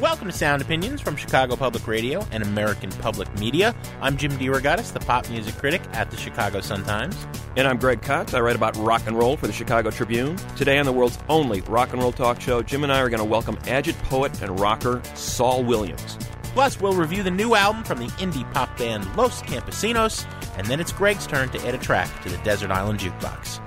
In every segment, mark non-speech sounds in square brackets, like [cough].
Welcome to Sound Opinions from Chicago Public Radio and American Public Media. I'm Jim DeRogatis, the pop music critic at the Chicago Sun-Times. And I'm Greg Kot. I write about rock and roll for the Chicago Tribune. Today on the world's only rock and roll talk show, Jim and I are going to welcome agit poet and rocker Saul Williams. Plus, we'll review the new album from the indie pop band Los Campesinos, and then it's Greg's turn to add a track to the Desert Island Jukebox.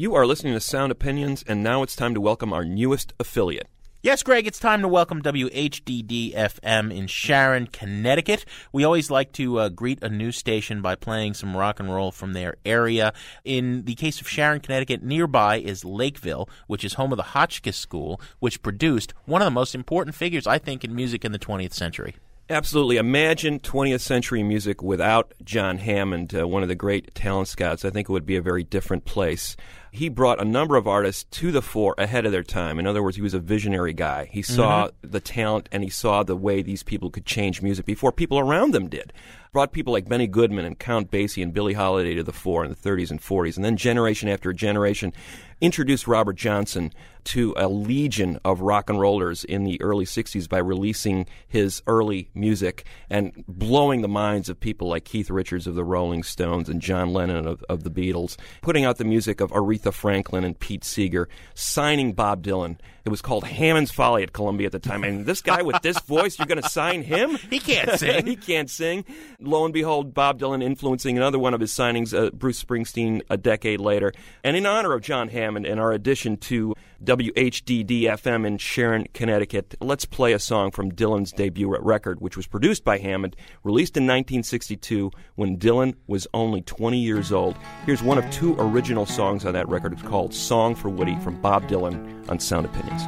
You are listening to Sound Opinions, and now it's time to welcome our newest affiliate. Yes, Greg, it's time to welcome WHDD FM in Sharon, Connecticut. We always like to uh, greet a new station by playing some rock and roll from their area. In the case of Sharon, Connecticut, nearby is Lakeville, which is home of the Hotchkiss School, which produced one of the most important figures, I think, in music in the 20th century. Absolutely. Imagine 20th century music without John Hammond, uh, one of the great talent scouts. I think it would be a very different place. He brought a number of artists to the fore ahead of their time. In other words, he was a visionary guy. He saw mm-hmm. the talent and he saw the way these people could change music before people around them did. Brought people like Benny Goodman and Count Basie and Billie Holiday to the fore in the 30s and 40s. And then generation after generation introduced Robert Johnson to a legion of rock and rollers in the early 60s by releasing his early music and blowing the minds of people like Keith Richards of the Rolling Stones and John Lennon of, of the Beatles, putting out the music of Aretha Franklin and Pete Seeger, signing Bob Dylan. It was called Hammond's Folly at Columbia at the time. And this guy with this voice, you're going to sign him? [laughs] He can't [laughs] sing. he can't sing. Lo and behold, Bob Dylan influencing another one of his signings, uh, Bruce Springsteen, a decade later. And in honor of John Hammond and our addition to WHDD FM in Sharon, Connecticut, let's play a song from Dylan's debut record, which was produced by Hammond, released in 1962 when Dylan was only 20 years old. Here's one of two original songs on that record. It's called Song for Woody from Bob Dylan on Sound Opinions.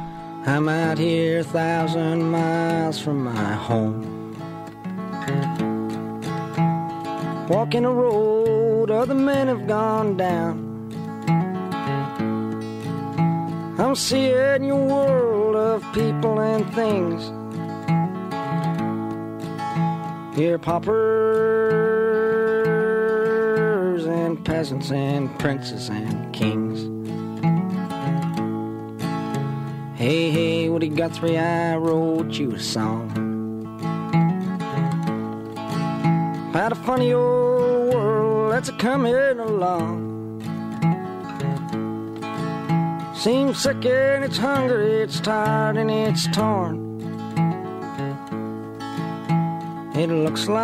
I'm out here a thousand miles from my home. Walking a road other men have gone down. I'm seeing your world of people and things. Here, paupers and peasants and princes and kings. Hey, hey, Woody Guthrie, I wrote you a song about a funny old world that's a coming along. Seems sick and it's hungry, it's tired and it's torn. It looks like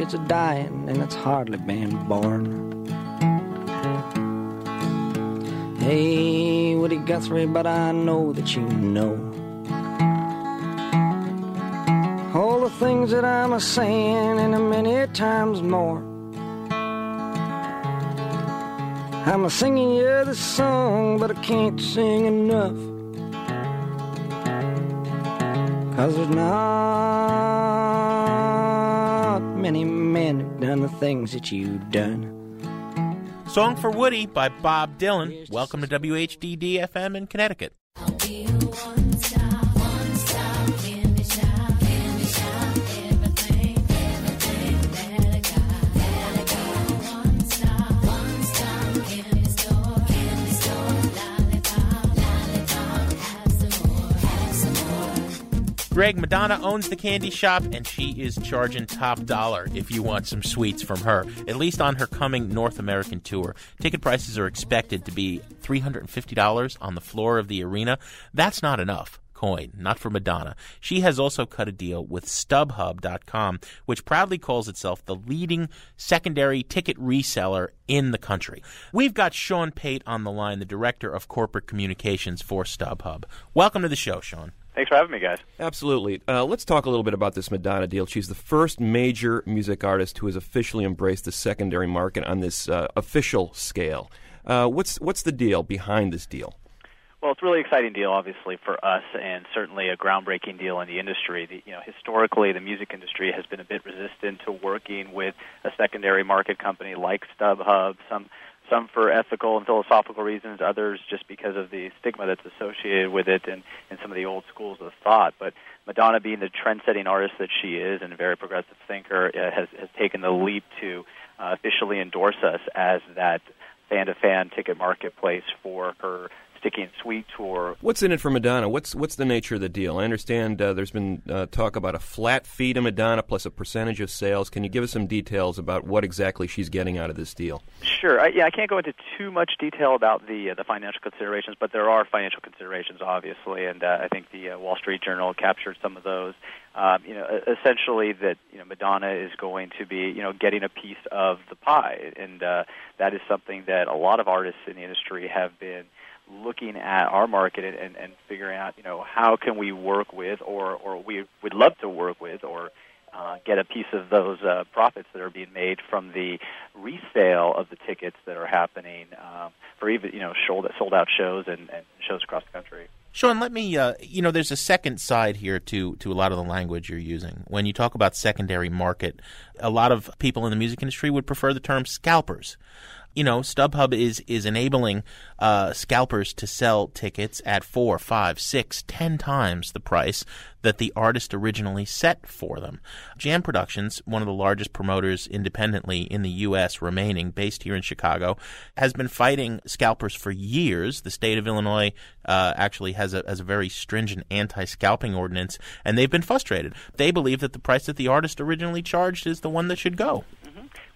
it's dying and it's hardly been born. Hey, Woody Guthrie, but I know that you know all the things that I'm a saying and a many times more. I'm a singing you this song, but I can't sing enough. Cause there's not many men who've done the things that you've done. Song for Woody by Bob Dylan. Welcome to WHDD FM in Connecticut. Greg, Madonna owns the candy shop, and she is charging top dollar if you want some sweets from her, at least on her coming North American tour. Ticket prices are expected to be $350 on the floor of the arena. That's not enough coin, not for Madonna. She has also cut a deal with StubHub.com, which proudly calls itself the leading secondary ticket reseller in the country. We've got Sean Pate on the line, the director of corporate communications for StubHub. Welcome to the show, Sean. Thanks for having me, guys. Absolutely. Uh, let's talk a little bit about this Madonna deal. She's the first major music artist who has officially embraced the secondary market on this uh, official scale. Uh, what's what's the deal behind this deal? Well, it's a really exciting deal, obviously, for us, and certainly a groundbreaking deal in the industry. The, you know, historically, the music industry has been a bit resistant to working with a secondary market company like StubHub. Some some for ethical and philosophical reasons, others just because of the stigma that's associated with it and, and some of the old schools of thought. But Madonna, being the trend-setting artist that she is and a very progressive thinker, uh, has, has taken the leap to uh, officially endorse us as that fan-to-fan ticket marketplace for her Sticky and Sweet tour. What's in it for Madonna? What's what's the nature of the deal? I understand uh, there's been uh, talk about a flat fee to Madonna plus a percentage of sales. Can you give us some details about what exactly she's getting out of this deal? Sure. I, yeah, I can't go into too much detail about the uh, the financial considerations, but there are financial considerations, obviously, and uh, I think the uh, Wall Street Journal captured some of those. Um, you know, essentially that you know Madonna is going to be you know getting a piece of the pie, and uh, that is something that a lot of artists in the industry have been looking at our market and, and figuring out, you know, how can we work with, or or we would love to work with, or uh, get a piece of those uh, profits that are being made from the resale of the tickets that are happening um, for even you know sold sold out shows and, and shows across the country. Sean, let me. Uh, you know, there's a second side here to to a lot of the language you're using. When you talk about secondary market, a lot of people in the music industry would prefer the term scalpers you know, StubHub is is enabling uh, scalpers to sell tickets at four, five, six, ten times the price that the artist originally set for them. Jam Productions, one of the largest promoters independently in the U.S. remaining, based here in Chicago, has been fighting scalpers for years. The state of Illinois uh, actually has a, has a very stringent anti-scalping ordinance, and they've been frustrated. They believe that the price that the artist originally charged is the one that should go.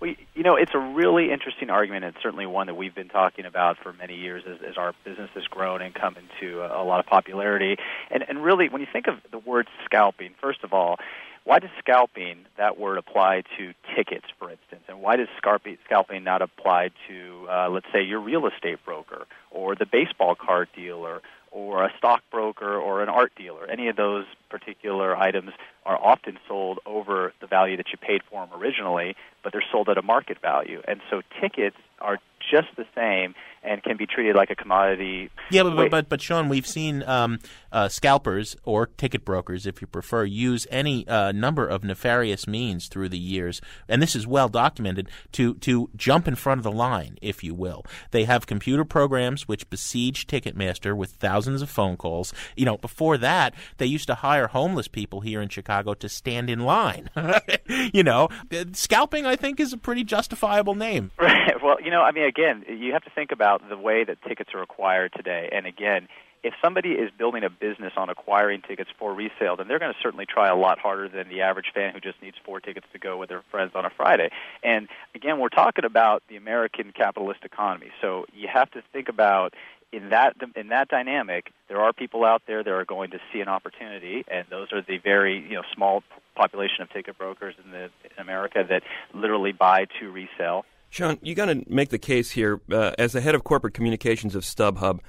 Well, you know, it's a really interesting argument, and certainly one that we've been talking about for many years as, as our business has grown and come into a, a lot of popularity. And, and really, when you think of the word scalping, first of all, why does scalping, that word, apply to tickets, for instance? And why does scalping not apply to, uh, let's say, your real estate broker or the baseball card dealer or a stockbroker or an art dealer? Any of those particular items are often sold over the value that you paid for them originally, but they're sold at a market value. And so tickets are just the same and can be treated like a commodity. Yeah, but but but, but Sean, we've seen um, uh, scalpers or ticket brokers, if you prefer, use any uh, number of nefarious means through the years, and this is well documented to to jump in front of the line, if you will. They have computer programs which besiege Ticketmaster with thousands of phone calls. You know, before that, they used to hire homeless people here in Chicago to stand in line. [laughs] you know, scalping, I think, is a pretty justifiable name. [laughs] Right. Well, you know, I mean, again, you have to think about the way that tickets are acquired today. And again, if somebody is building a business on acquiring tickets for resale, then they're going to certainly try a lot harder than the average fan who just needs four tickets to go with their friends on a Friday. And again, we're talking about the American capitalist economy. So you have to think about in that in that dynamic, there are people out there that are going to see an opportunity, and those are the very you know small population of ticket brokers in, the, in America that literally buy to resell. Sean, you got to make the case here uh, as the head of corporate communications of StubHub.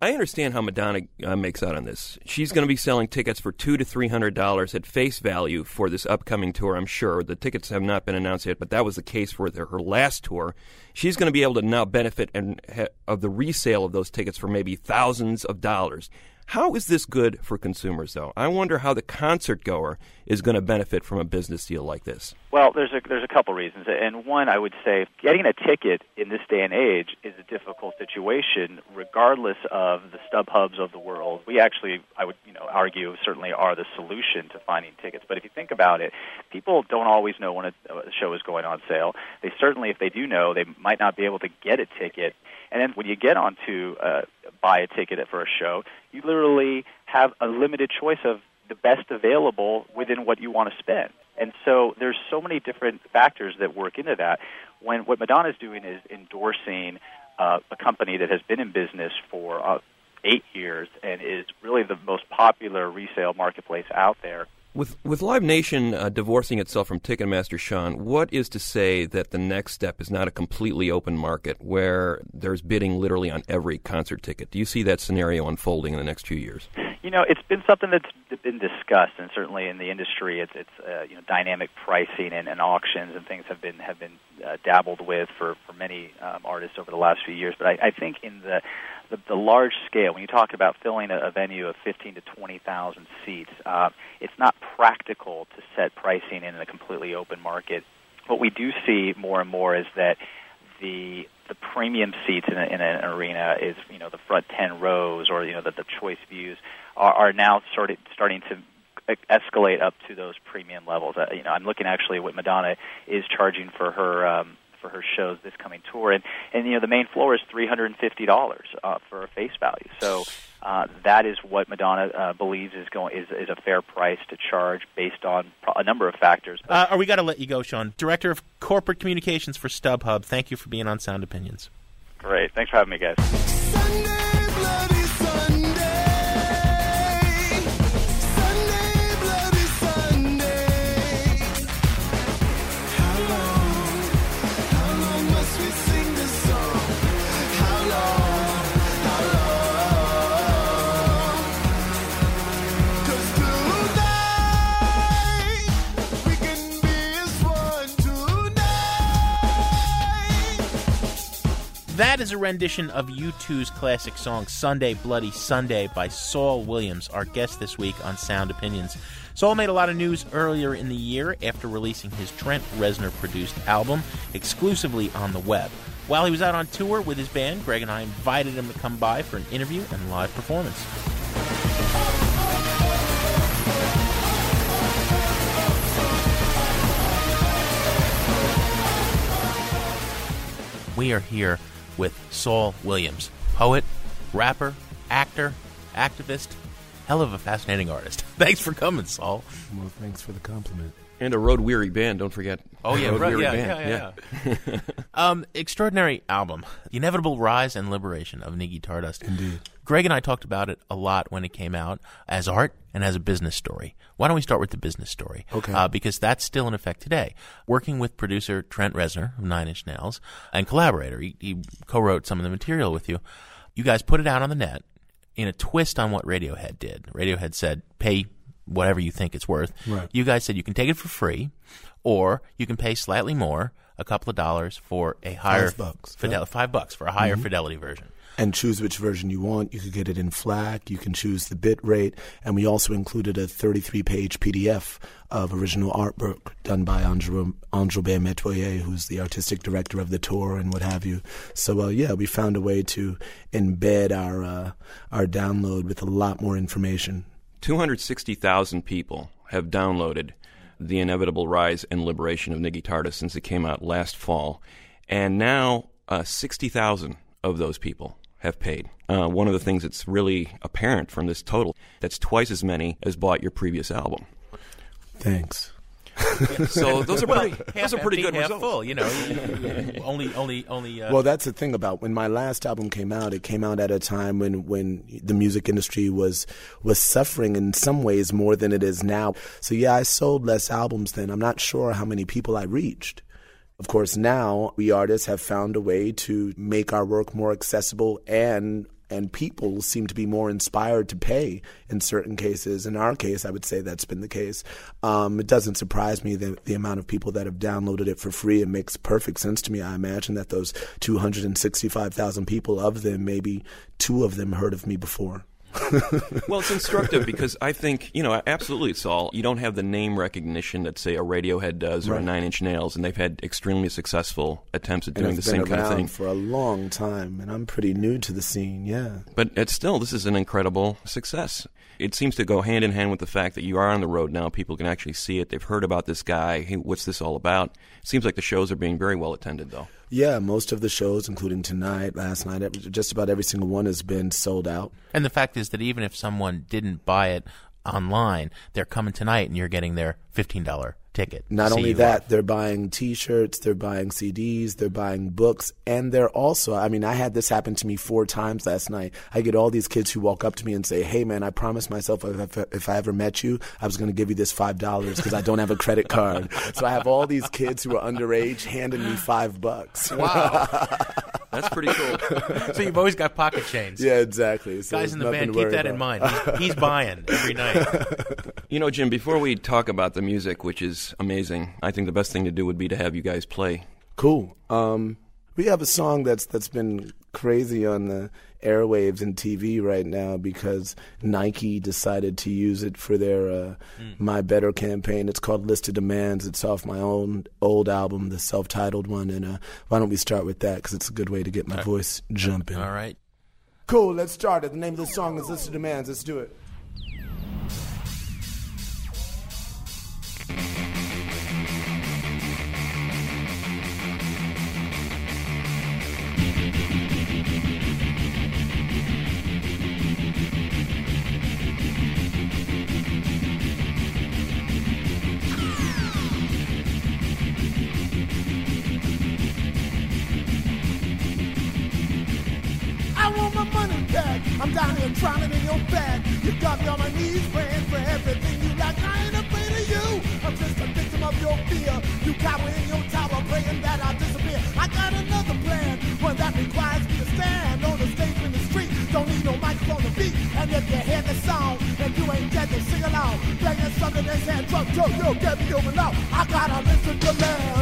I understand how Madonna uh, makes out on this. She's going to be selling tickets for two to three hundred dollars at face value for this upcoming tour. I'm sure the tickets have not been announced yet, but that was the case for her last tour. She's going to be able to now benefit and, of the resale of those tickets for maybe thousands of dollars. How is this good for consumers, though? I wonder how the concert goer is going to benefit from a business deal like this. Well, there's a there's a couple reasons, and one I would say getting a ticket in this day and age is a difficult situation, regardless of the StubHubs of the world. We actually, I would you know argue, certainly are the solution to finding tickets. But if you think about it, people don't always know when a, a show is going on sale. They certainly, if they do know, they might not be able to get a ticket. And then when you get onto uh, buy a ticket for a show, you literally have a limited choice of the best available within what you want to spend. And so there's so many different factors that work into that. When what Madonna is doing is endorsing uh, a company that has been in business for uh, eight years and is really the most popular resale marketplace out there. With with Live Nation uh, divorcing itself from Ticketmaster, Sean, what is to say that the next step is not a completely open market where there's bidding literally on every concert ticket? Do you see that scenario unfolding in the next few years? You know, it's been something that's been discussed, and certainly in the industry, it's, it's uh, you know dynamic pricing and, and auctions and things have been have been uh, dabbled with for for many um, artists over the last few years. But I, I think in the the, the large scale, when you talk about filling a, a venue of 15 to 20,000 seats, uh, it's not practical to set pricing in a completely open market. What we do see more and more is that the the premium seats in, a, in an arena is you know the front 10 rows or you know the, the choice views are, are now started starting to escalate up to those premium levels. Uh, you know, I'm looking actually what Madonna is charging for her um, for her shows this coming tour, and and you know the main floor is three hundred and fifty dollars uh, for a face value. So. Uh, that is what Madonna uh, believes is going is, is a fair price to charge based on a number of factors. Uh, are we got to let you go, Sean? Director of Corporate Communications for StubHub. Thank you for being on Sound Opinions. Great, thanks for having me, guys. That is a rendition of U2's classic song Sunday Bloody Sunday by Saul Williams, our guest this week on Sound Opinions. Saul made a lot of news earlier in the year after releasing his Trent Reznor produced album exclusively on the web. While he was out on tour with his band, Greg and I invited him to come by for an interview and live performance. We are here with Saul Williams, poet, rapper, actor, activist, hell of a fascinating artist. [laughs] Thanks for coming, Saul. Well, thanks for the compliment. And a road weary band, don't forget. Oh yeah, road right, weary yeah, band. yeah, yeah, yeah. [laughs] um, extraordinary album, the inevitable rise and liberation of Niggy Tardust. Indeed. Greg and I talked about it a lot when it came out as art and as a business story. Why don't we start with the business story? Okay. Uh, because that's still in effect today. Working with producer Trent Reznor of Nine Inch Nails and collaborator, he, he co-wrote some of the material with you. You guys put it out on the net in a twist on what Radiohead did. Radiohead said, "Pay whatever you think it's worth." Right. You guys said you can take it for free, or you can pay slightly more, a couple of dollars for a higher Five bucks, fidel- yeah. five bucks for a higher Mhm. fidelity version. and choose which version you want. You could get it in FLAC. You can choose the bit rate, and we also included a 33-page PDF of original artwork done by Andrew Androbert Metoyer, who's the artistic director of the tour and what have you. So uh, yeah, we found a way to embed our uh, our download with a lot more information. 260,000 people have downloaded The Inevitable Rise and Liberation of Niggy Tardust since it came out last fall. And now uh, 60,000 of those people have paid. Uh, one of the things that's really apparent from this total, that's twice as many as bought your previous album. Thanks. [laughs] So those are Well, pretty, half those are pretty good half results. full. You know, only, only, only. Uh, Well, that's the thing about when my last album came out. It came out at a time when when the music industry was was suffering in some ways more than it is now. So yeah, I sold less albums then. I'm not sure how many people I reached. Of course, now we artists have found a way to make our work more accessible and and people seem to be more inspired to pay in certain cases. In our case, I would say that's been the case. Um, it doesn't surprise me that the amount of people that have downloaded it for free. It makes perfect sense to me. I imagine that those 265,000 people, of them, maybe two of them heard of me before. [laughs] well, it's instructive because I think, you know, absolutely, Saul, you don't have the name recognition that, say, a Radiohead does or Right. a Nine Inch Nails, and they've had extremely successful attempts at And doing the same kind of thing. for a long time, and I'm pretty new to the scene. Yeah. But it's still, this is an incredible success. It seems to go hand in hand with the fact that you are on the road now. People can actually see it. They've heard about this guy. Hey, what's this all about? It seems like the shows are being very well attended, though. Yeah, most of the shows, including tonight, last night, just about every single one has been sold out. And the fact is that even if someone didn't buy it online, they're coming tonight and you're getting their $15 ticket. Not only that, live. they're buying T-shirts, they're buying CDs, they're buying books, and they're also. I mean, I had this happen to me four times last night. I get all these kids who walk up to me and say, "Hey, man, I promised myself if, if, if I ever met you, I was going to give you this five dollars because I don't have a credit card." [laughs] so I have all these kids who are underage handing me five bucks. Wow. [laughs] That's pretty cool. so you've always got pocket chains. yeah, exactly. So Guys in the band, keep worry that in mind. He's, he's buying every night. [laughs] You know, Jim, before we talk about the music, which is amazing, I think the best thing to do would be to have you guys play. Cool. Um, we have a song that's that's been crazy on the airwaves and TV right now because Nike decided to use it for their uh, My Better campaign. It's called List of Demands. It's off my own old album, the self-titled one. And uh, why don't we start with that? Because it's a good way to get my voice jumping. All right. Cool. Let's start it. The name of the song is List of Demands. Let's do it. I'm down here drowning in your bag. You got me on my knees praying for everything you like. I ain't afraid of you. I'm just a victim of your fear. You cower in your tower praying that I'll disappear. I got another plan, one that requires me to stand on the stage in the street. Don't need no microphone to beat. And if you hear the song and you ain't dead, then sing along. Playing something that's hand drunk, yo, yo, get me over now. I got a to of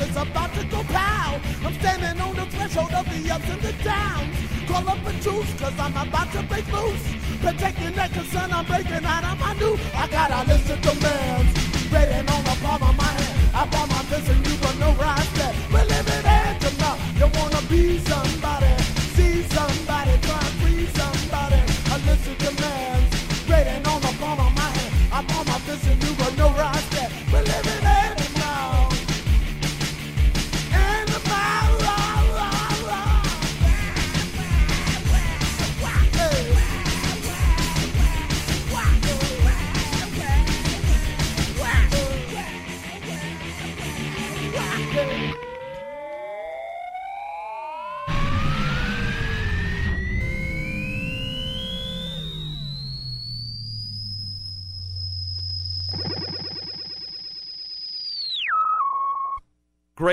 it's about to go pow. I'm standing on the threshold of the ups and the downs. Call up a truce cause I'm about to break loose. Protect your neck cause son, I'm breaking out of my new. I got a list of demands. Written on the palm of my hand. I bought my fist and you know where I stand. We're living mouth. You wanna be somebody,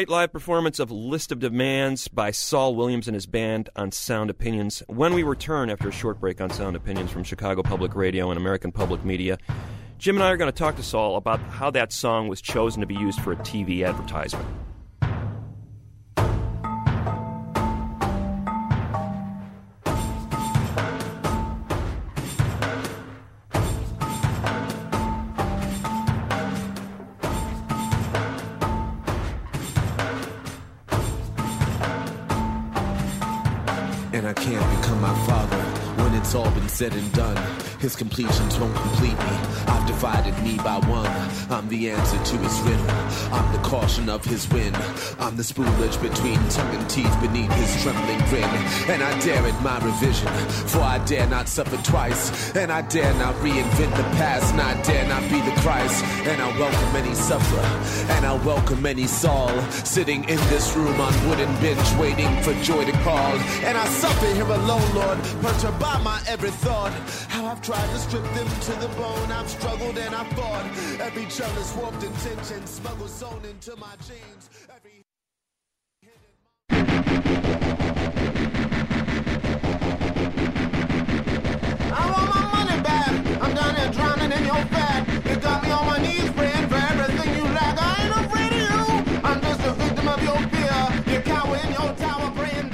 Great live performance of List of Demands by Saul Williams and his band on Sound Opinions. When we return after a short break on Sound Opinions from Chicago Public Radio and American Public Media, Jim and I are going to talk to Saul about how that song was chosen to be used for a TV advertisement. It's all been said and done. His completions won't complete me. I've divided me by one. I'm the answer to his riddle. I'm the caution of his wind. I'm the spoolage between tongue and teeth beneath his trembling grin. And I dare it my revision, for I dare not suffer twice. And I dare not reinvent the past, and I dare not be the Christ. And I welcome any sufferer, and I welcome any Saul, sitting in this room on wooden bench, waiting for joy to call. And I suffer here alone, Lord, perturbed by my every thought. How I've tried to strip them to the bone. I've struggled and I've fought. Every jealous, warped intention, smuggled sewn into my jeans.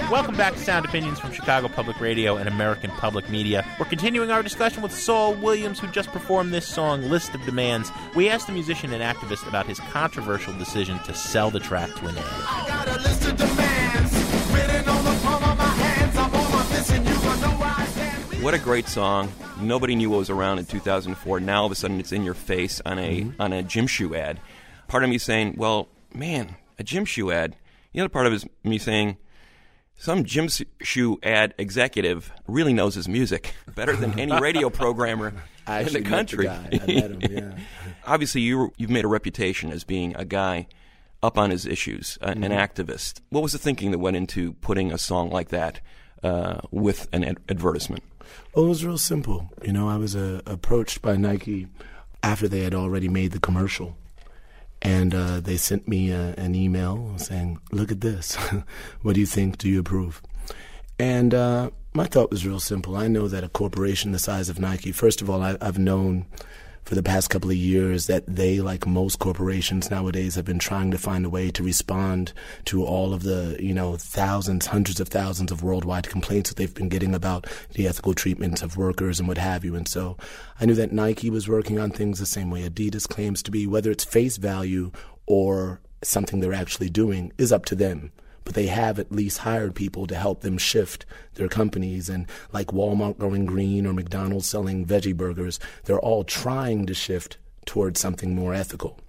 Welcome back to Sound Opinions from Chicago Public Radio and American Public Media. We're continuing our discussion with Saul Williams, who just performed this song, List of Demands. We asked the musician and activist about his controversial decision to sell the track to an ad. I got a list of demands written on the palm of my hands. I'm on my and you gonna know where What a great song. Nobody knew what was around in 2004. Now all of a sudden it's in your face on a mm-hmm. on a gym shoe ad. Part of me saying, "Well, man, a gym shoe ad." The other part of it is me saying, "Some gym s- shoe ad executive really knows his music better than any radio programmer [laughs] I in actually the met the country." guy. I met him, yeah. [laughs] Obviously, you you've made a reputation as being a guy up on his issues, a- an Mhm. activist. What was the thinking that went into putting a song like that uh, with an ad- advertisement? Well, it was real simple. You know, I was uh, approached by Nike after they had already made the commercial. And uh, they sent me uh, an email saying, Look at this. [laughs] what do you think? Do you approve? And uh, my thought was real simple. I know that a corporation the size of Nike, first of all, I, I've known for the past couple of years that they, like most corporations nowadays, have been trying to find a way to respond to all of the, you know, thousands, hundreds of thousands of worldwide complaints that they've been getting about the ethical treatment of workers and what have you. And so I knew that Nike was working on things the same way Adidas claims to be, whether it's face value or something they're actually doing is up to them but they have at least hired people to help them shift their companies. And like Walmart going green or McDonald's selling veggie burgers, they're all trying to shift towards something more ethical.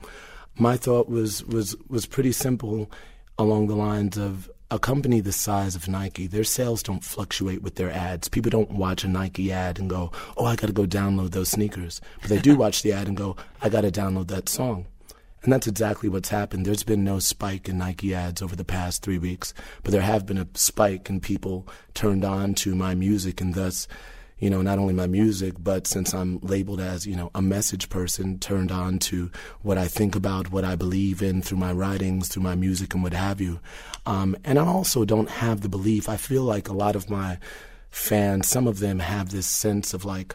My thought was was was pretty simple, along the lines of a company the size of Nike, their sales don't fluctuate with their ads. People don't watch a Nike ad and go, "Oh, I got to go download those sneakers," but they do [laughs] watch the ad and go, "I got to download that song." And that's exactly what's happened. There's been no spike in Nike ads over the past three weeks, but there have been a spike in people turned on to my music and thus, you know, not only my music, but since I'm labeled as, you know, a message person, turned on to what I think about, what I believe in through my writings, through my music and what have you. Um, and I also don't have the belief, I feel like a lot of my fans, some of them have this sense of like,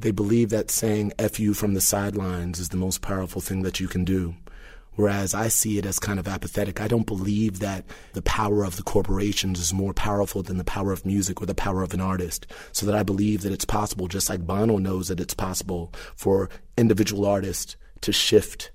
they believe that saying F you from the sidelines is the most powerful thing that you can do. Whereas I see it as kind of apathetic. I don't believe that the power of the corporations is more powerful than the power of music or the power of an artist. So that I believe that it's possible, just like Bono knows that it's possible for individual artists to shift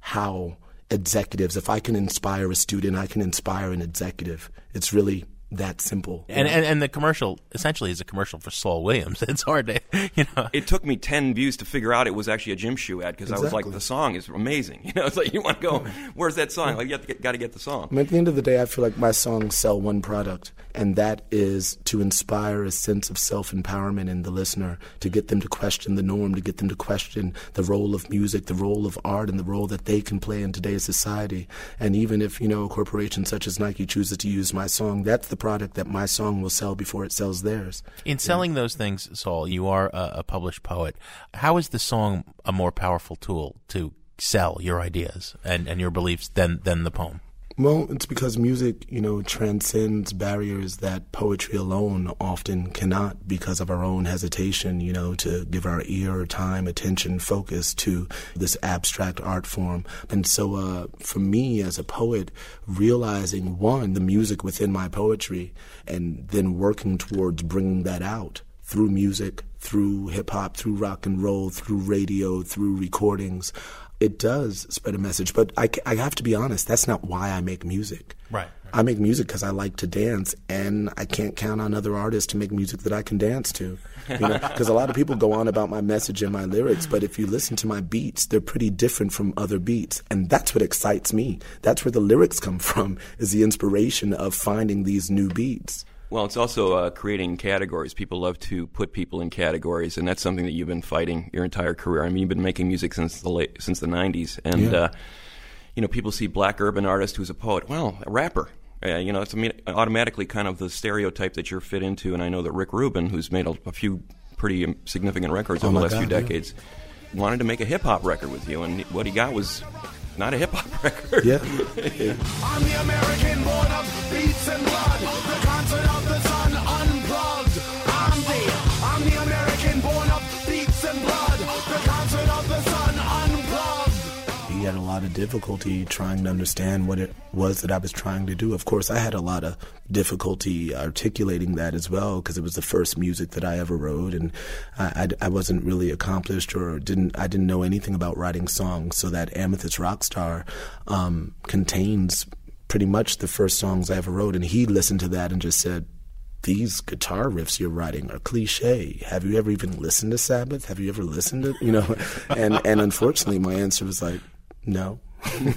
how executives, if I can inspire a student, I can inspire an executive. It's really that simple. And, and and the commercial essentially is a commercial for Saul Williams. [laughs] It's hard to, you know. It took me ten views to figure out it was actually a gym shoe ad because I was like, the song is amazing. [laughs] You know, it's like you want to go, where's that song? Like you have to get, got to get the song. I mean, at the end of the day, I feel like my songs sell one product, and that is to inspire a sense of self empowerment in the listener, to get them to question the norm, to get them to question the role of music, the role of art, and the role that they can play in today's society. And even if, you know, a corporation such as Nike chooses to use my song, that's the product that my song will sell before it sells theirs. In selling those things, Saul, you are a, a published poet. How is the song a more powerful tool to sell your ideas and, and your beliefs than than the poem? Well, it's because music, you know, transcends barriers that poetry alone often cannot because of our own hesitation, you know, to give our ear, time, attention, focus to this abstract art form. And so, uh, for me as a poet, realizing one, the music within my poetry, and then working towards bringing that out through music, through hip hop, through rock and roll, through radio, through recordings it does spread a message. But I, I have to be honest, that's not why I make music. Right. right. I make music because I like to dance, and I can't count on other artists to make music that I can dance to. You know, [laughs] because a lot of people go on about my message and my lyrics, but if you listen to my beats, they're pretty different from other beats, and that's what excites me. That's where the lyrics come from, is the inspiration of finding these new beats. Well, it's also uh, creating categories. People love to put people in categories, and that's something that you've been fighting your entire career. I mean, you've been making music since the late since the '90s, and yeah. uh, you know, people see black urban artist who's a poet. Well, a rapper. Uh, you know, it's automatically kind of the stereotype that you're fit into. And I know that Rick Rubin, who's made a, a few pretty significant records oh over the last God, few decades, yeah. wanted to make a hip hop record with you, and what he got was not a hip hop [laughs] record. Yeah. [laughs] yeah. Had a lot of difficulty trying to understand what it was that I was trying to do. Of course, I had a lot of difficulty articulating that as well because it was the first music that I ever wrote, and I, I, I, wasn't really accomplished or didn't I didn't know anything about writing songs. So that Amethyst Rockstar um, contains pretty much the first songs I ever wrote, and he listened to that and just said. These guitar riffs you're writing are cliche. Have you ever even listened to Sabbath? Have you ever listened to you know? [laughs] And and unfortunately, my answer was like, no.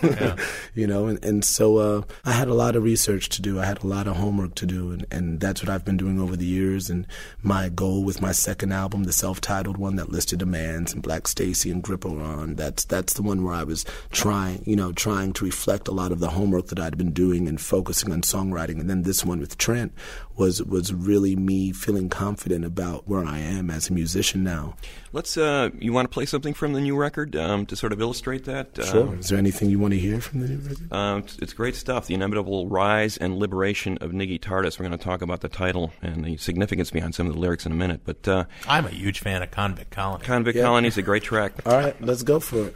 yeah. [laughs] you know, and, and so uh, I had a lot of research to do. I had a lot of homework to do, and, and that's what I've been doing over the years. And my goal with my second album, the self-titled one that listed demands and Black Stacey and Grippo, that's that's the one where I was trying, you know, trying to reflect a lot of the homework that I'd been doing and focusing on songwriting. And then this one with Trent was was really me feeling confident about where I am as a musician now. Let's. Uh, you want to play something from the new record um, to sort of illustrate that? Sure. Um, Is there anything you want to hear from the new record? Um, it's, it's, great stuff. The inevitable rise and liberation of Niggy Tardust. We're going to talk about the title and the significance behind some of the lyrics in a minute. But uh, I'm a huge fan of Convict Colony. Convict Yeah. Colony is a great track. All right, let's go for it.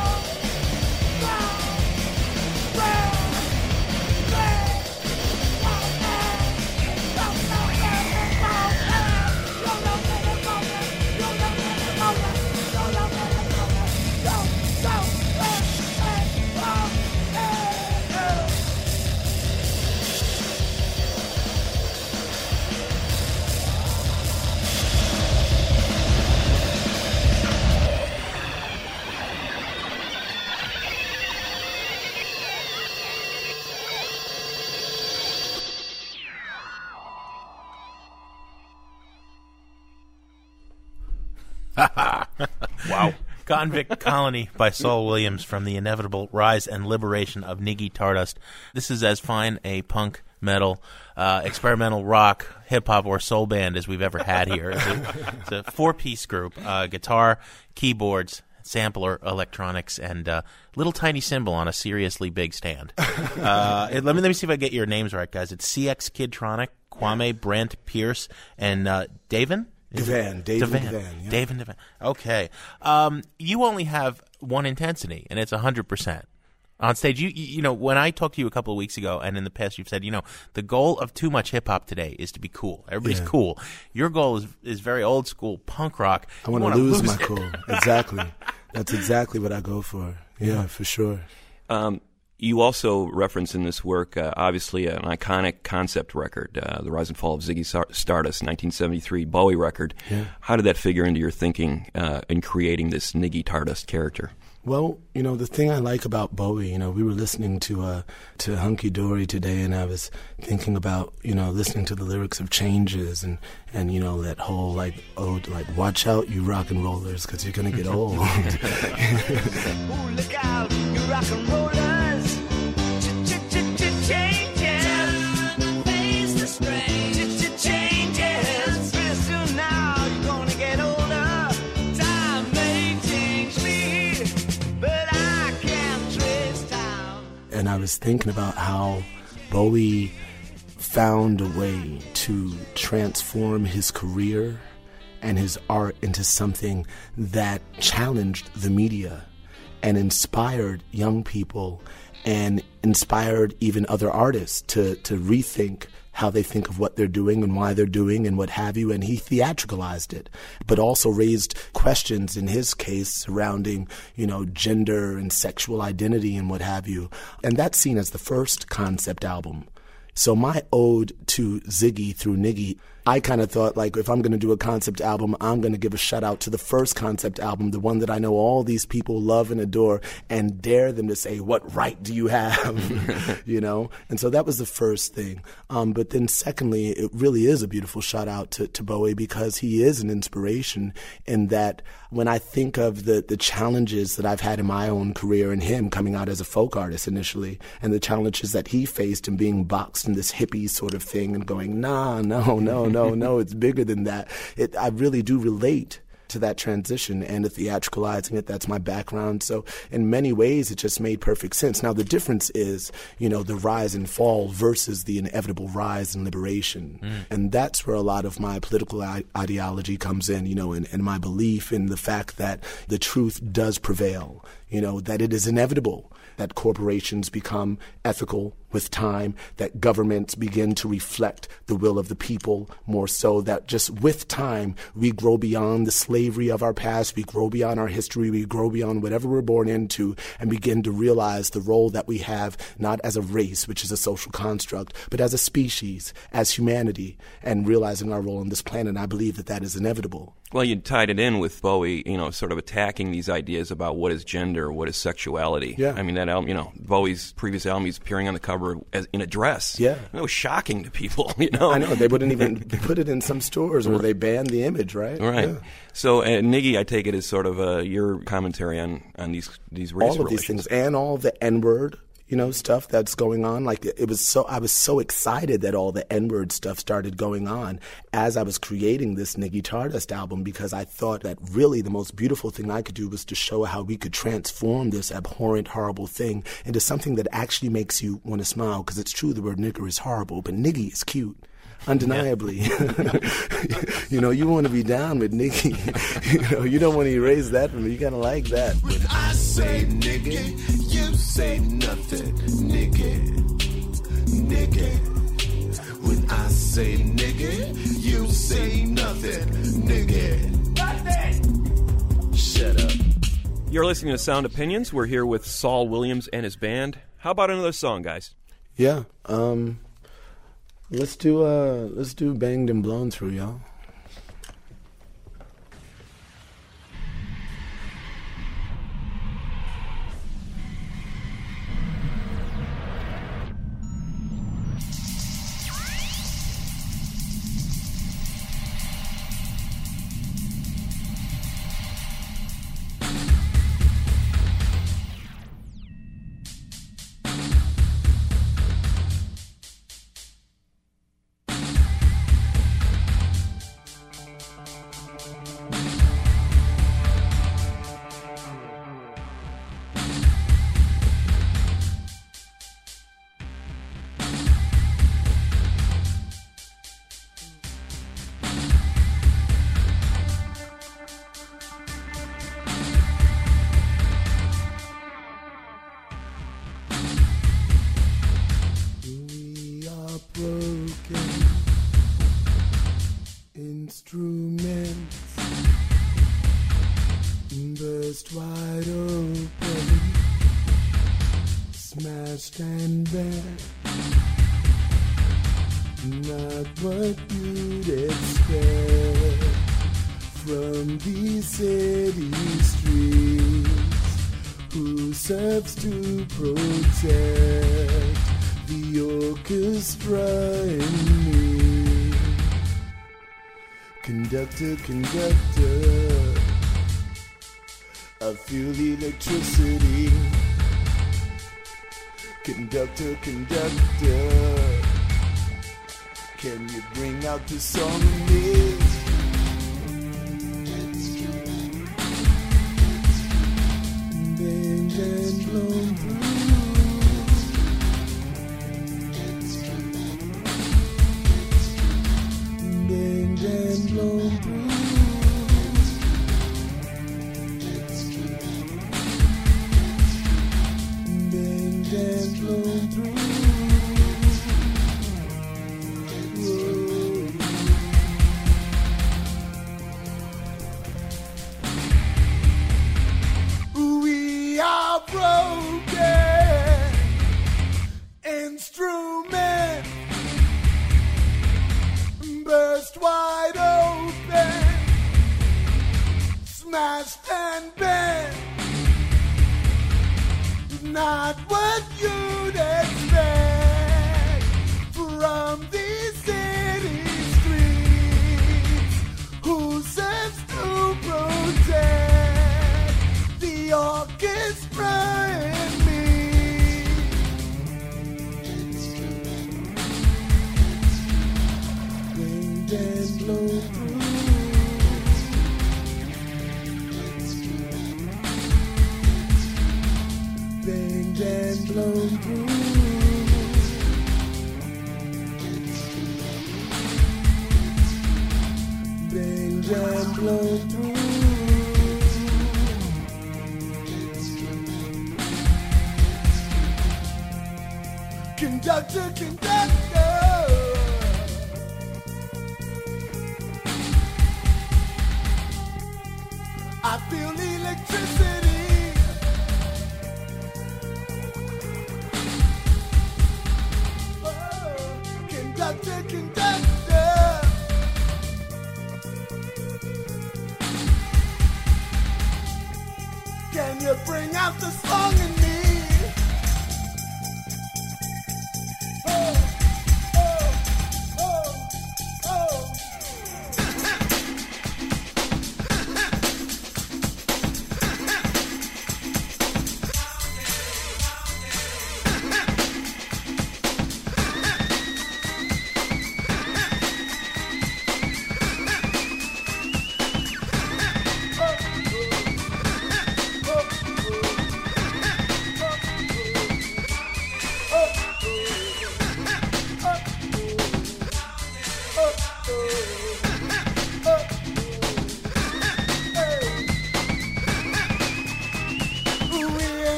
Convict Colony by Saul Williams from the inevitable rise and liberation of Niggy Tardust. This is as fine a punk, metal, uh, experimental rock, hip hop, or soul band as we've ever had here. It's a, it's a four piece group uh, guitar, keyboards, sampler, electronics, and uh, little tiny cymbal on a seriously big stand. Uh, it- let me let me see if I get your names right, guys. It's CX Kidtronic, Kwame Brent Pierce, and uh, Davin. Is it- Devan, Davin Devan, Devan, yeah. Davin Devan. Okay, um, you only have one intensity, and it's hundred percent on stage. You, you you know when I talked to you a couple of weeks ago, and in the past you've said you know the goal of too much hip hop today is to be cool. Everybody's Yeah. cool. Your goal is is very old school punk rock. I want to wanna lose my it. cool. [laughs] Exactly. That's exactly what I go for. Yeah, for sure. Um, you also reference in this work, uh, obviously, an iconic concept record, uh, The Rise and Fall of Ziggy Stardust, 1973 Bowie record. Yeah. How did that figure into your thinking uh, in creating this Niggy Tardust character? Well, you know, the thing I like about Bowie, you know, we were listening to uh to Hunky Dory today and I was thinking about, you know, listening to the lyrics of Changes and and you know that whole like ode like watch out you rock and rollers cuz you're going to get [laughs] old. [laughs] [laughs] Look out, you rock and rollers. And I was thinking about how Bowie found a way to transform his career and his art into something that challenged the media and inspired young people and inspired even other artists to, to rethink how they think of what they're doing and why they're doing and what have you. And he theatricalized it, but also raised questions in his case surrounding, you know, gender and sexual identity and what have you. And that's seen as the first concept album. So my ode to Ziggy through Niggy, I kind of thought like if I'm going to do a concept album, I'm going to give a shout out to the first concept album, the one that I know all these people love and adore, and dare them to say, "What right do you have?" [laughs] you know. And so that was the first thing. Um, but then secondly, it really is a beautiful shout out to, to Bowie because he is an inspiration in that when I think of the the challenges that I've had in my own career and him coming out as a folk artist initially, and the challenges that he faced in being boxed in this hippie sort of thing and going, nah, no, no, no, no, no, it's bigger than that. It, I really do relate to that transition and the theatricalizing it. That's my background. So in many ways, it just made perfect sense. Now the difference is, you know, the rise and fall versus the inevitable rise and liberation. Mm. And that's where a lot of my political I- ideology comes in, you know, and, and my belief in the fact that the truth does prevail, you know, that it is inevitable that corporations become ethical with time, that governments begin to reflect the will of the people more so that just with time we grow beyond the slavery of our past, we grow beyond our history, we grow beyond whatever we're born into and begin to realize the role that we have not as a race, which is a social construct, but as a species, as humanity, and realizing our role on this planet. I believe that that is inevitable. Well, you tied it in with Bowie, you know, sort of attacking these ideas about what is gender, what is sexuality. Yeah. I mean, that album, you know, Bowie's previous album, he's appearing on the cover as, in a dress. Yeah. That was shocking to people, [laughs] you know. I know they wouldn't even [laughs] put it in some stores where they banned the image, right? Right. Yeah. So, uh, Niggy, I take it as sort of uh, your commentary on, on these these race all of these things and all the N word. You know, stuff that's going on. Like it was so, I was so excited that all the N word stuff started going on as I was creating this Niggy Tardust album because I thought that really the most beautiful thing I could do was to show how we could transform this abhorrent, horrible thing into something that actually makes you want to smile. Because it's true, the word nigger is horrible, but niggy is cute undeniably. [laughs] you know, you want to be down with Nicki. [laughs] you know, you don't want to erase that from me. You gotta like that. When I say nigga, you say nothing, nigga, nigga. When I say nigga, you say nothing, nigga. Nothing. Shut up. You're listening to Sound Opinions. We're here with Saul Williams and his band. How about another song, guys? Yeah. Um, let's do uh, let's do banged and blown through, y'all.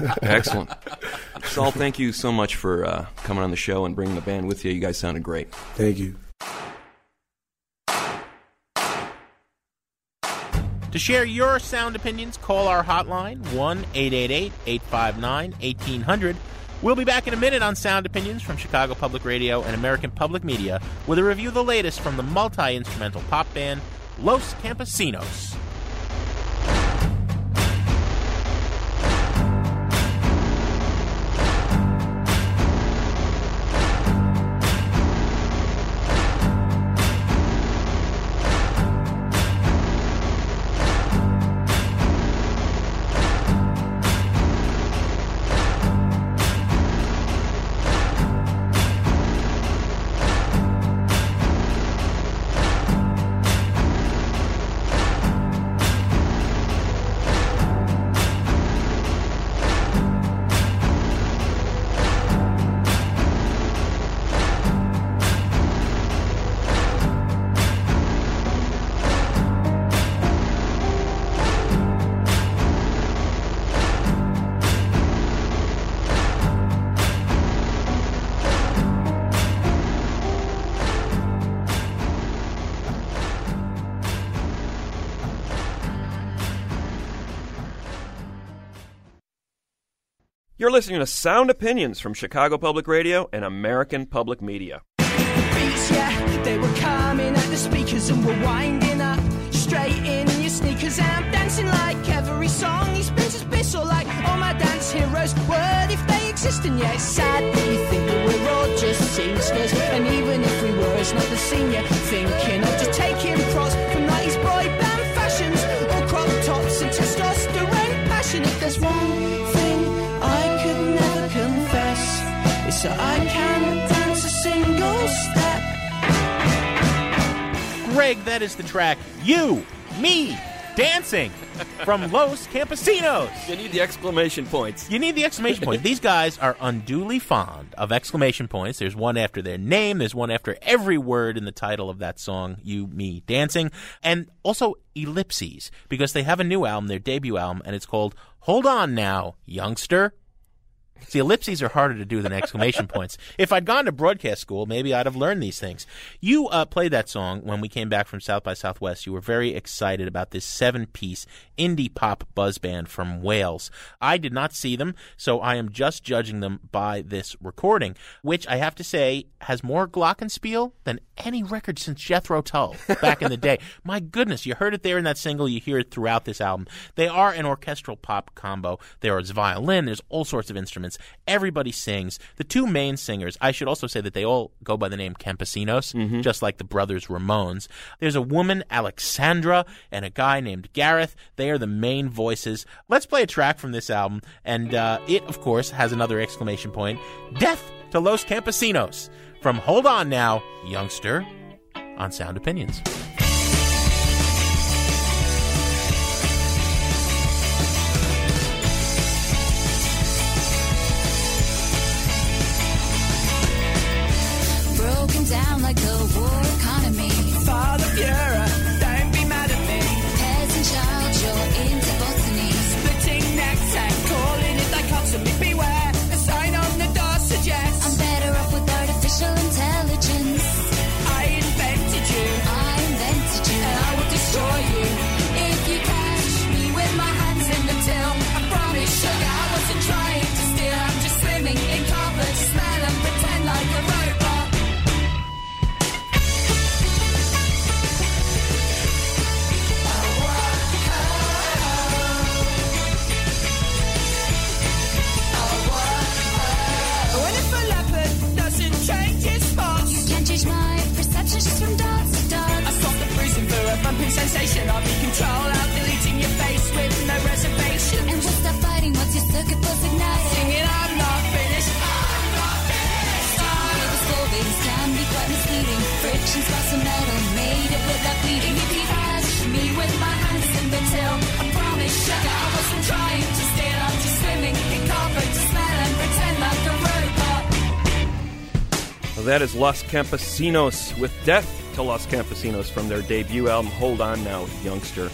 [laughs] Excellent. Saul, thank you so much for uh, coming on the show and bringing the band with you. You guys sounded great. Thank you. To share your sound opinions, call our hotline 1 888 859 1800. We'll be back in a minute on Sound Opinions from Chicago Public Radio and American Public Media with a review of the latest from the multi instrumental pop band Los Campesinos. You're listening to Sound Opinions from Chicago Public Radio and American Public Media. beats, yeah. They were coming at the speakers and were winding up. Straight in your sneakers, I'm dancing like every song. He spins his pistol like all my dance heroes if they exist. And yeah, it's sad that you think that we're all just singsters. And even if we were, it's not the senior thinking of just taking pros from 90s boy confess, it's that I can't dance a single step. Greg, that is the track You, Me, Dancing from [laughs] Los Campesinos. You need the exclamation points. You need the exclamation point. These guys are unduly fond of exclamation points. There's one after their name, there's one after every word in the title of that song, You, Me, Dancing, and also ellipses, because they have a new album, their debut album, and it's called Hold On Now, Youngster. See, ellipses are harder to do than exclamation [laughs] points. If I'd gone to broadcast school, maybe I'd have learned these things. You uh, played that song when we came back from South by Southwest. You were very excited about this seven piece indie pop buzz band from Wales. I did not see them, so I am just judging them by this recording, which I have to say has more glockenspiel than any record since Jethro Tull back in the day. [laughs] My goodness, you heard it there in that single, you hear it throughout this album. They are an orchestral pop combo. There is violin, there's all sorts of instruments. Everybody sings. The two main singers, I should also say that they all go by the name Campesinos, just like the brothers Ramones. There's a woman, Alexandra, and a guy named Gareth. They are the main voices. Let's play a track from this album, and uh, it, of course, has another exclamation point Death to Los Campesinos from Hold On Now, Youngster, on Sound Opinions. Los Campesinos with Death to Los Campesinos from their debut album, Hold On Now, Youngster.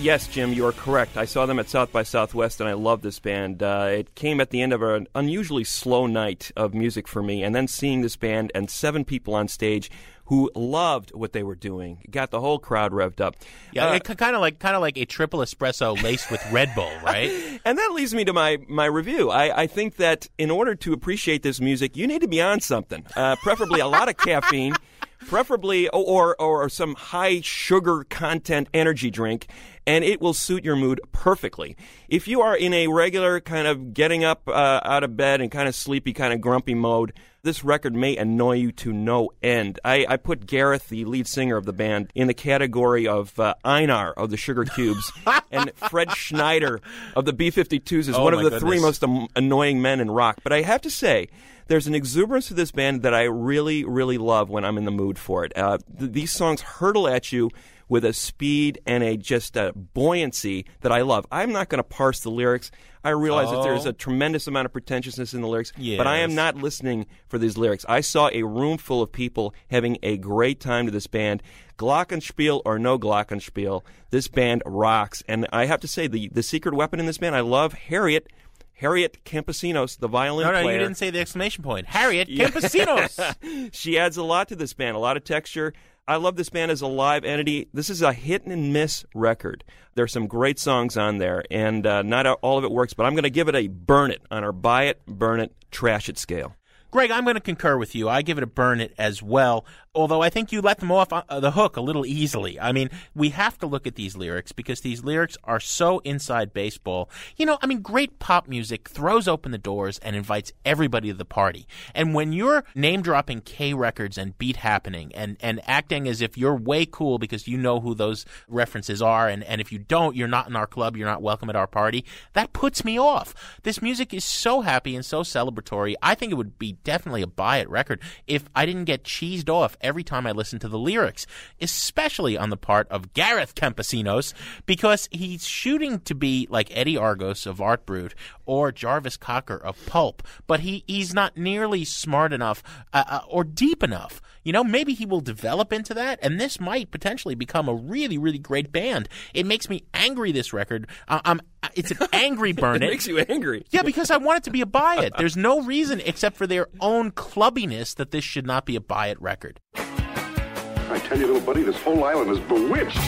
Yes, Jim, you are correct. I saw them at South by Southwest, and I love this band. Uh, it came at the end of an unusually slow night of music for me, and then seeing this band and seven people on stage who loved what they were doing, got the whole crowd revved up. Yeah, Uh, kind of like kind of like a triple espresso laced with Red Bull, [laughs] right? and that leads me to my, my review. I, I think that in order to appreciate this music, you need to be on something, uh, preferably a lot of caffeine, [laughs] preferably or, or or some high sugar content energy drink, and it will suit your mood perfectly. If you are in a regular kind of getting up uh, out of bed and kind of sleepy, kind of grumpy mode, this record may annoy you to no end. I, I put Gareth, the lead singer of the band, in the category of uh, Einar of the Sugar Cubes, [laughs] and Fred Schneider of the B-52s is Oh, one of the three most um, annoying men in rock. But I have to say, there's an exuberance to this band that I really, really love when I'm in the mood for it. Uh, th- these songs hurtle at you with a speed and a just a buoyancy that I love. I'm not going to parse the lyrics. I realize that there's Oh. a tremendous amount of pretentiousness in the lyrics, but I am not listening for these lyrics. I saw a room full of people having a great time to this band. Glockenspiel or no Glockenspiel, this band rocks. And I have to say, the, the secret weapon in this band, I love Harriet. Harriet Campesinos, the violin No, no, player. you didn't say the exclamation point. Harriet [laughs] Campesinos. [laughs] she adds a lot to this band, a lot of texture. I love this band as a live entity. This is a hit and miss record. There's some great songs on there, and uh, not all of it works, but I'm going to give it a burn it on our buy it, burn it, trash it scale. Greg, I'm going to concur with you. I give it a burn it as well. Although I think you let them off uh, the hook a little easily. I mean, we have to look at these lyrics because these lyrics are so inside baseball. You know, I mean, great pop music throws open the doors and invites everybody to the party. And when you're name dropping K records and beat happening and, and acting as if you're way cool because you know who those references are, and, and if you don't, you're not in our club, you're not welcome at our party, that puts me off. This music is so happy and so celebratory. I think it would be definitely a buy it record if I didn't get cheesed off every time I listen to the lyrics, especially on the part of Gareth Campesinos, because he's shooting to be like Eddie Argos of Art Brut or Jarvis Cocker of Pulp, but he, he's not nearly smart enough uh, uh, or deep enough. You know, maybe he will develop into that, and this might potentially become a really, really great band. It makes me angry. This record, uh, I'm, it's an [laughs] angry burn. It makes you angry. Yeah, because I want it to be a buy it. There's no reason except for their own clubbiness that this should not be a buy it record. I tell you, little buddy, this whole island is bewitched. Now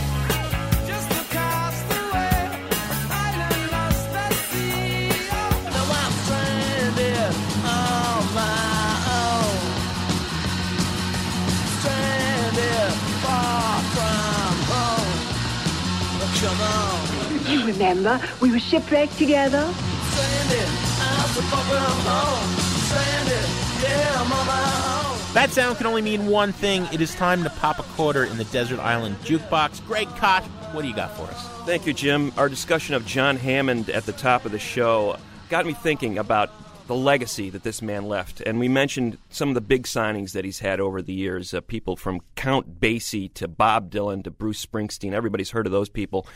I'm stranded on my own. Stranded far from home. Come on. You remember, we were shipwrecked together. Stranded, I'm so far from home. Stranded, yeah, I'm on my own. That sound can only mean one thing. It is time to pop a quarter in the Desert Island Jukebox. Greg Kot, what do you got for us? Thank you, Jim. Our discussion of John Hammond at the top of the show got me thinking about the legacy that this man left. And we mentioned some of the big signings that he's had over the years uh, people from Count Basie to Bob Dylan to Bruce Springsteen. Everybody's heard of those people.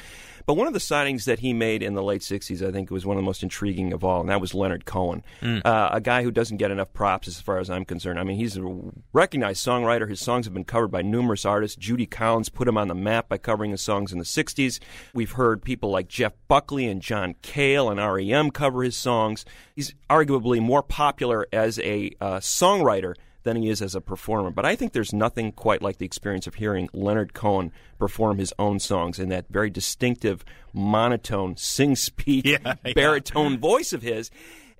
But one of the signings that he made in the late 60s, I think, was one of the most intriguing of all, and that was Leonard Cohen. Mm. Uh, a guy who doesn't get enough props as far as I'm concerned. I mean, he's a recognized songwriter. His songs have been covered by numerous artists. Judy Collins put him on the map by covering his songs in the 60s. We've heard people like Jeff Buckley and John Cale and REM cover his songs. He's arguably more popular as a uh, songwriter than he is as a performer. But I think there's nothing quite like the experience of hearing Leonard Cohen perform his own songs in that very distinctive, monotone, sing speak, [laughs] Yeah, yeah. baritone voice of his.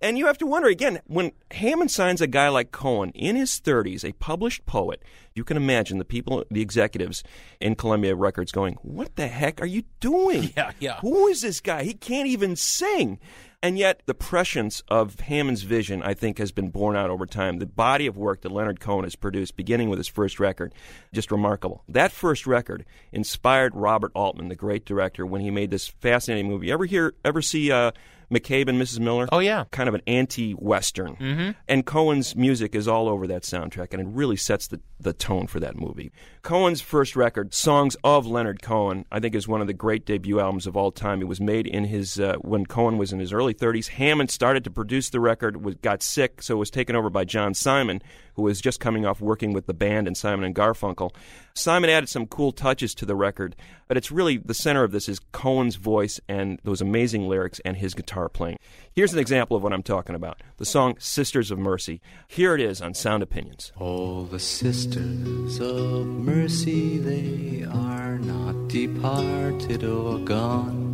And you have to wonder again, when Hammond signs a guy like Cohen in his 30s, a published poet, you can imagine the people, the executives in Columbia Records going, What the heck are you doing? [laughs] Yeah, yeah. Who is this guy? He can't even sing. And yet, the prescience of Hammond's vision, I think, has been borne out over time. The body of work that Leonard Cohen has produced, beginning with his first record, just remarkable. That first record inspired Robert Altman, the great director, when he made this fascinating movie. Ever hear, ever see uh, McCabe and Mrs. Miller? Oh, yeah. Kind of an anti-western. Mhm. And Cohen's music is all over that soundtrack, and it really sets the, the tone for that movie. Cohen's first record, Songs of Leonard Cohen, I think is one of the great debut albums of all time. It was made in his uh, when Cohen was in his early 30s. Hammond started to produce the record, was, got sick, so it was taken over by John Simon, who was just coming off working with the band and Simon and Garfunkel. Simon added some cool touches to the record, but it's really the center of this is Cohen's voice and those amazing lyrics and his guitar playing. Here's an example of what I'm talking about the song Sisters of Mercy. Here it is on Sound Opinions. All the sisters of mercy, they are not departed or gone.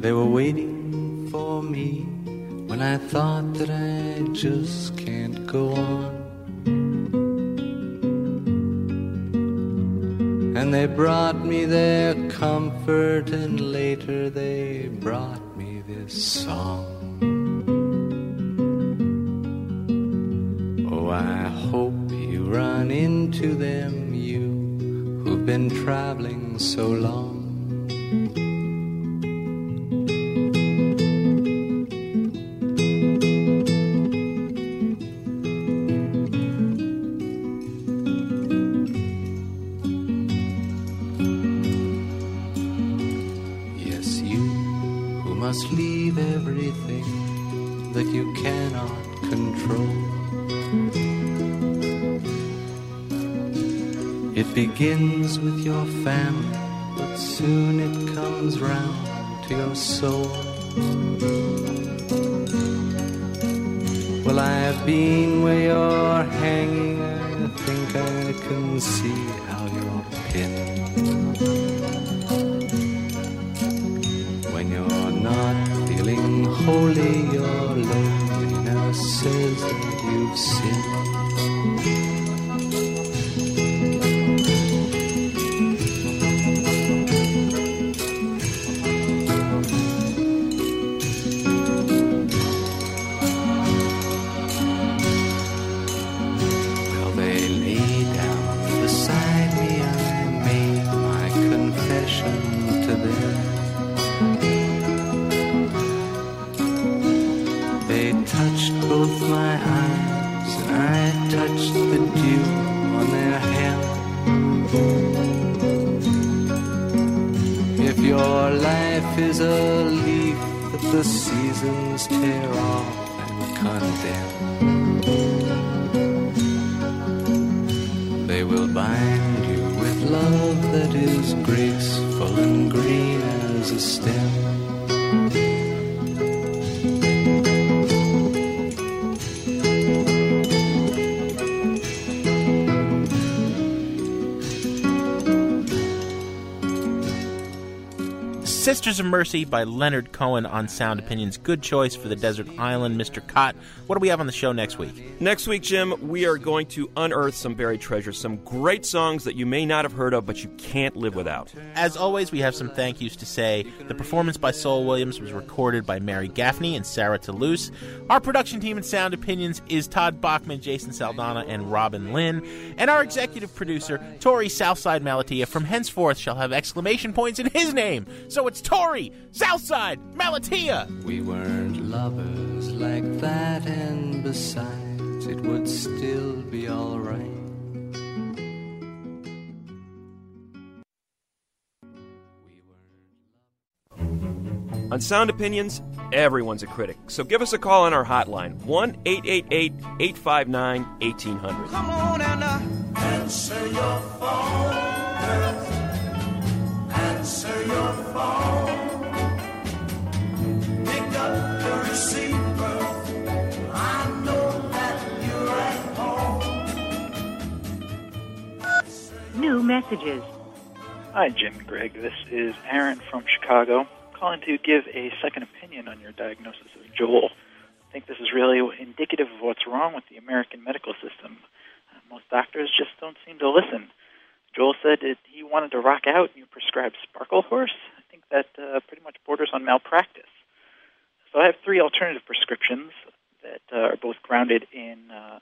They were waiting for me when I thought that I just can't go on. And they brought me their comfort, and later they brought me this song. Oh, I hope you run into them, you who've been traveling so long. Must leave everything that you cannot control. It begins with your family, but soon it comes round to your soul. Well, I've been where you're hanging, I think I can see holy, your loneliness says that you've sinned. Condemn. Sisters of Mercy by Leonard Cohen on Sound Opinions. Good choice for the desert island, Mr. Kot. What do we have on the show next week? Next week, Jim, we are going to unearth some buried treasures, some great songs that you may not have heard of, but you can't live without. As always, we have some thank yous to say. The performance by Saul Williams was recorded by Mary Gaffney and Sarah Toulouse. Our production team at Sound Opinions is Todd Bachman, Jason Saldanha, and Robin Lynn. And our executive producer, Torey Southside Malatia, from henceforth shall have exclamation points in his name. So it's Torey Southside Malatia. We weren't lovers like that, and besides, it would still be alright. On Sound Opinions, everyone's a critic. So give us a call on our hotline 1 888 859 1800. Come on and uh, answer your phone, girl. Answer your phone. Pick up the receiver. I know that you're at home. New messages. Hi, Jim and Greg. This is Aaron from Chicago, calling to give a second opinion on your diagnosis of Joel. I think this is really indicative of what's wrong with the American medical system. Most doctors just don't seem to listen. Joel said he wanted to rock out, and you prescribed Sparklehorse. I think that uh, pretty much borders on malpractice. So I have three alternative prescriptions that uh, are both grounded in uh,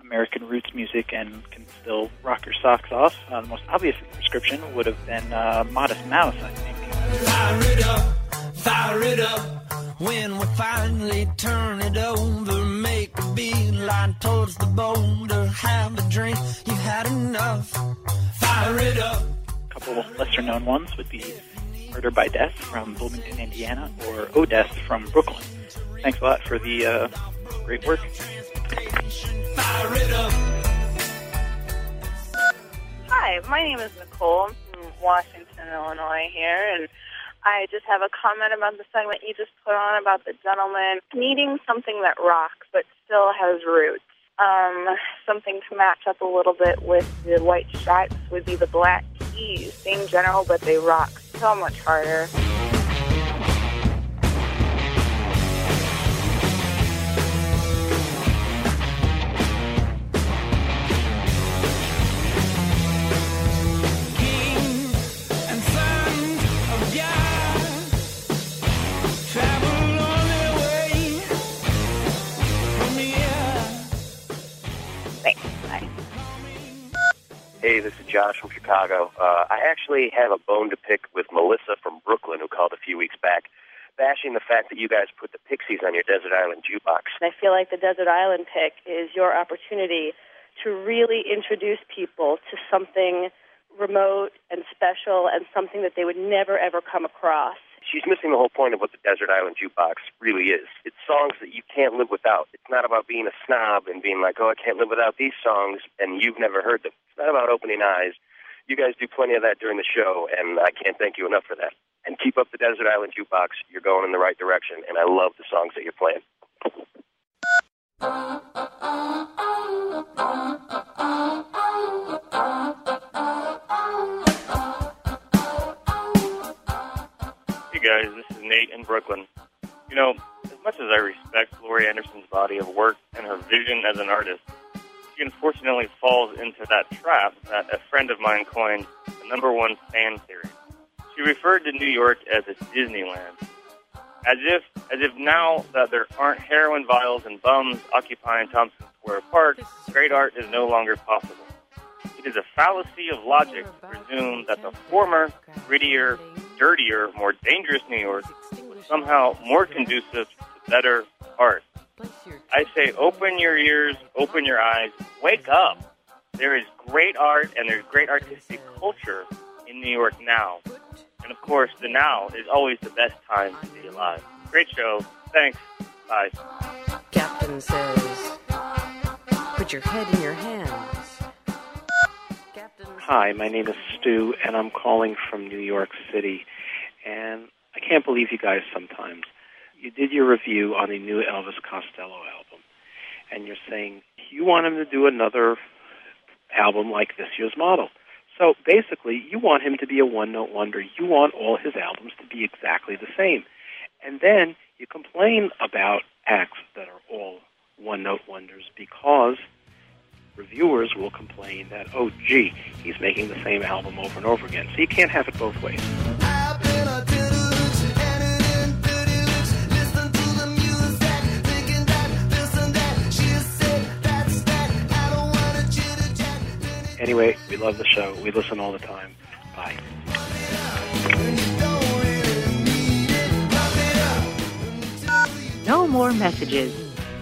American roots music and can still rock your socks off. Uh, the most obvious prescription would have been uh, Modest Mouse, I think. Fire it up, fire it up. When we finally turn it over, make a beeline towards the boulder, have a drink, you've had enough. Fire it up. A couple of lesser known ones would be Murder by Death from Bloomington, Indiana, or O'Death from Brooklyn. Thanks a lot for the uh, great work. Hi, my name is Nicole. I'm from Washington, Illinois here, and I just have a comment about the segment you just put on about the gentleman needing something that rocks but still has roots. Um, something to match up a little bit with the white stripes would be the black keys. Same general, but they rock so much harder. Hey, this is Josh from Chicago. Uh, I actually have a bone to pick with Melissa from Brooklyn, who called a few weeks back, bashing the fact that you guys put the Pixies on your Desert Island jukebox. I feel like the Desert Island pick is your opportunity to really introduce people to something remote and special and something that they would never ever come across. She's missing the whole point of what the Desert Island jukebox really is. It's songs that you can't live without. It's not about being a snob and being like, oh, I can't live without these songs, and you've never heard them. It's not about opening eyes. You guys do plenty of that during the show, and I can't thank you enough for that. And keep up the Desert Island jukebox. You're going in the right direction, and I love the songs that you're playing. [laughs] guys, this is Nate in Brooklyn. You know, as much as I respect Laurie Anderson's body of work and her vision as an artist, she unfortunately falls into that trap that a friend of mine coined the number one fan theory. She referred to New York as a Disneyland, as if as if now that there aren't heroin vials and bums occupying Thompson Square Park, great art is no longer possible. It is a fallacy of logic to presume that the former, grittier, dirtier, more dangerous New York somehow more conducive to better art. I say open your ears, open your eyes, wake up. There is great art and there's great artistic culture in New York now. And of course, the now is always the best time to be alive. Great show. Thanks. Bye. Captain says, put your head in your hands. Hi, my name is Stu, and I'm calling from New York City. And I can't believe you guys sometimes. You did your review on the new Elvis Costello album, and you're saying you want him to do another album like this year's model. So basically, you want him to be a one note wonder. You want all his albums to be exactly the same. And then you complain about acts that are all one note wonders because reviewers will complain that, oh, gee, he's making the same album over and over again. So you can't have it both ways. Anyway, we love the show. We listen all the time. Bye. No more messages.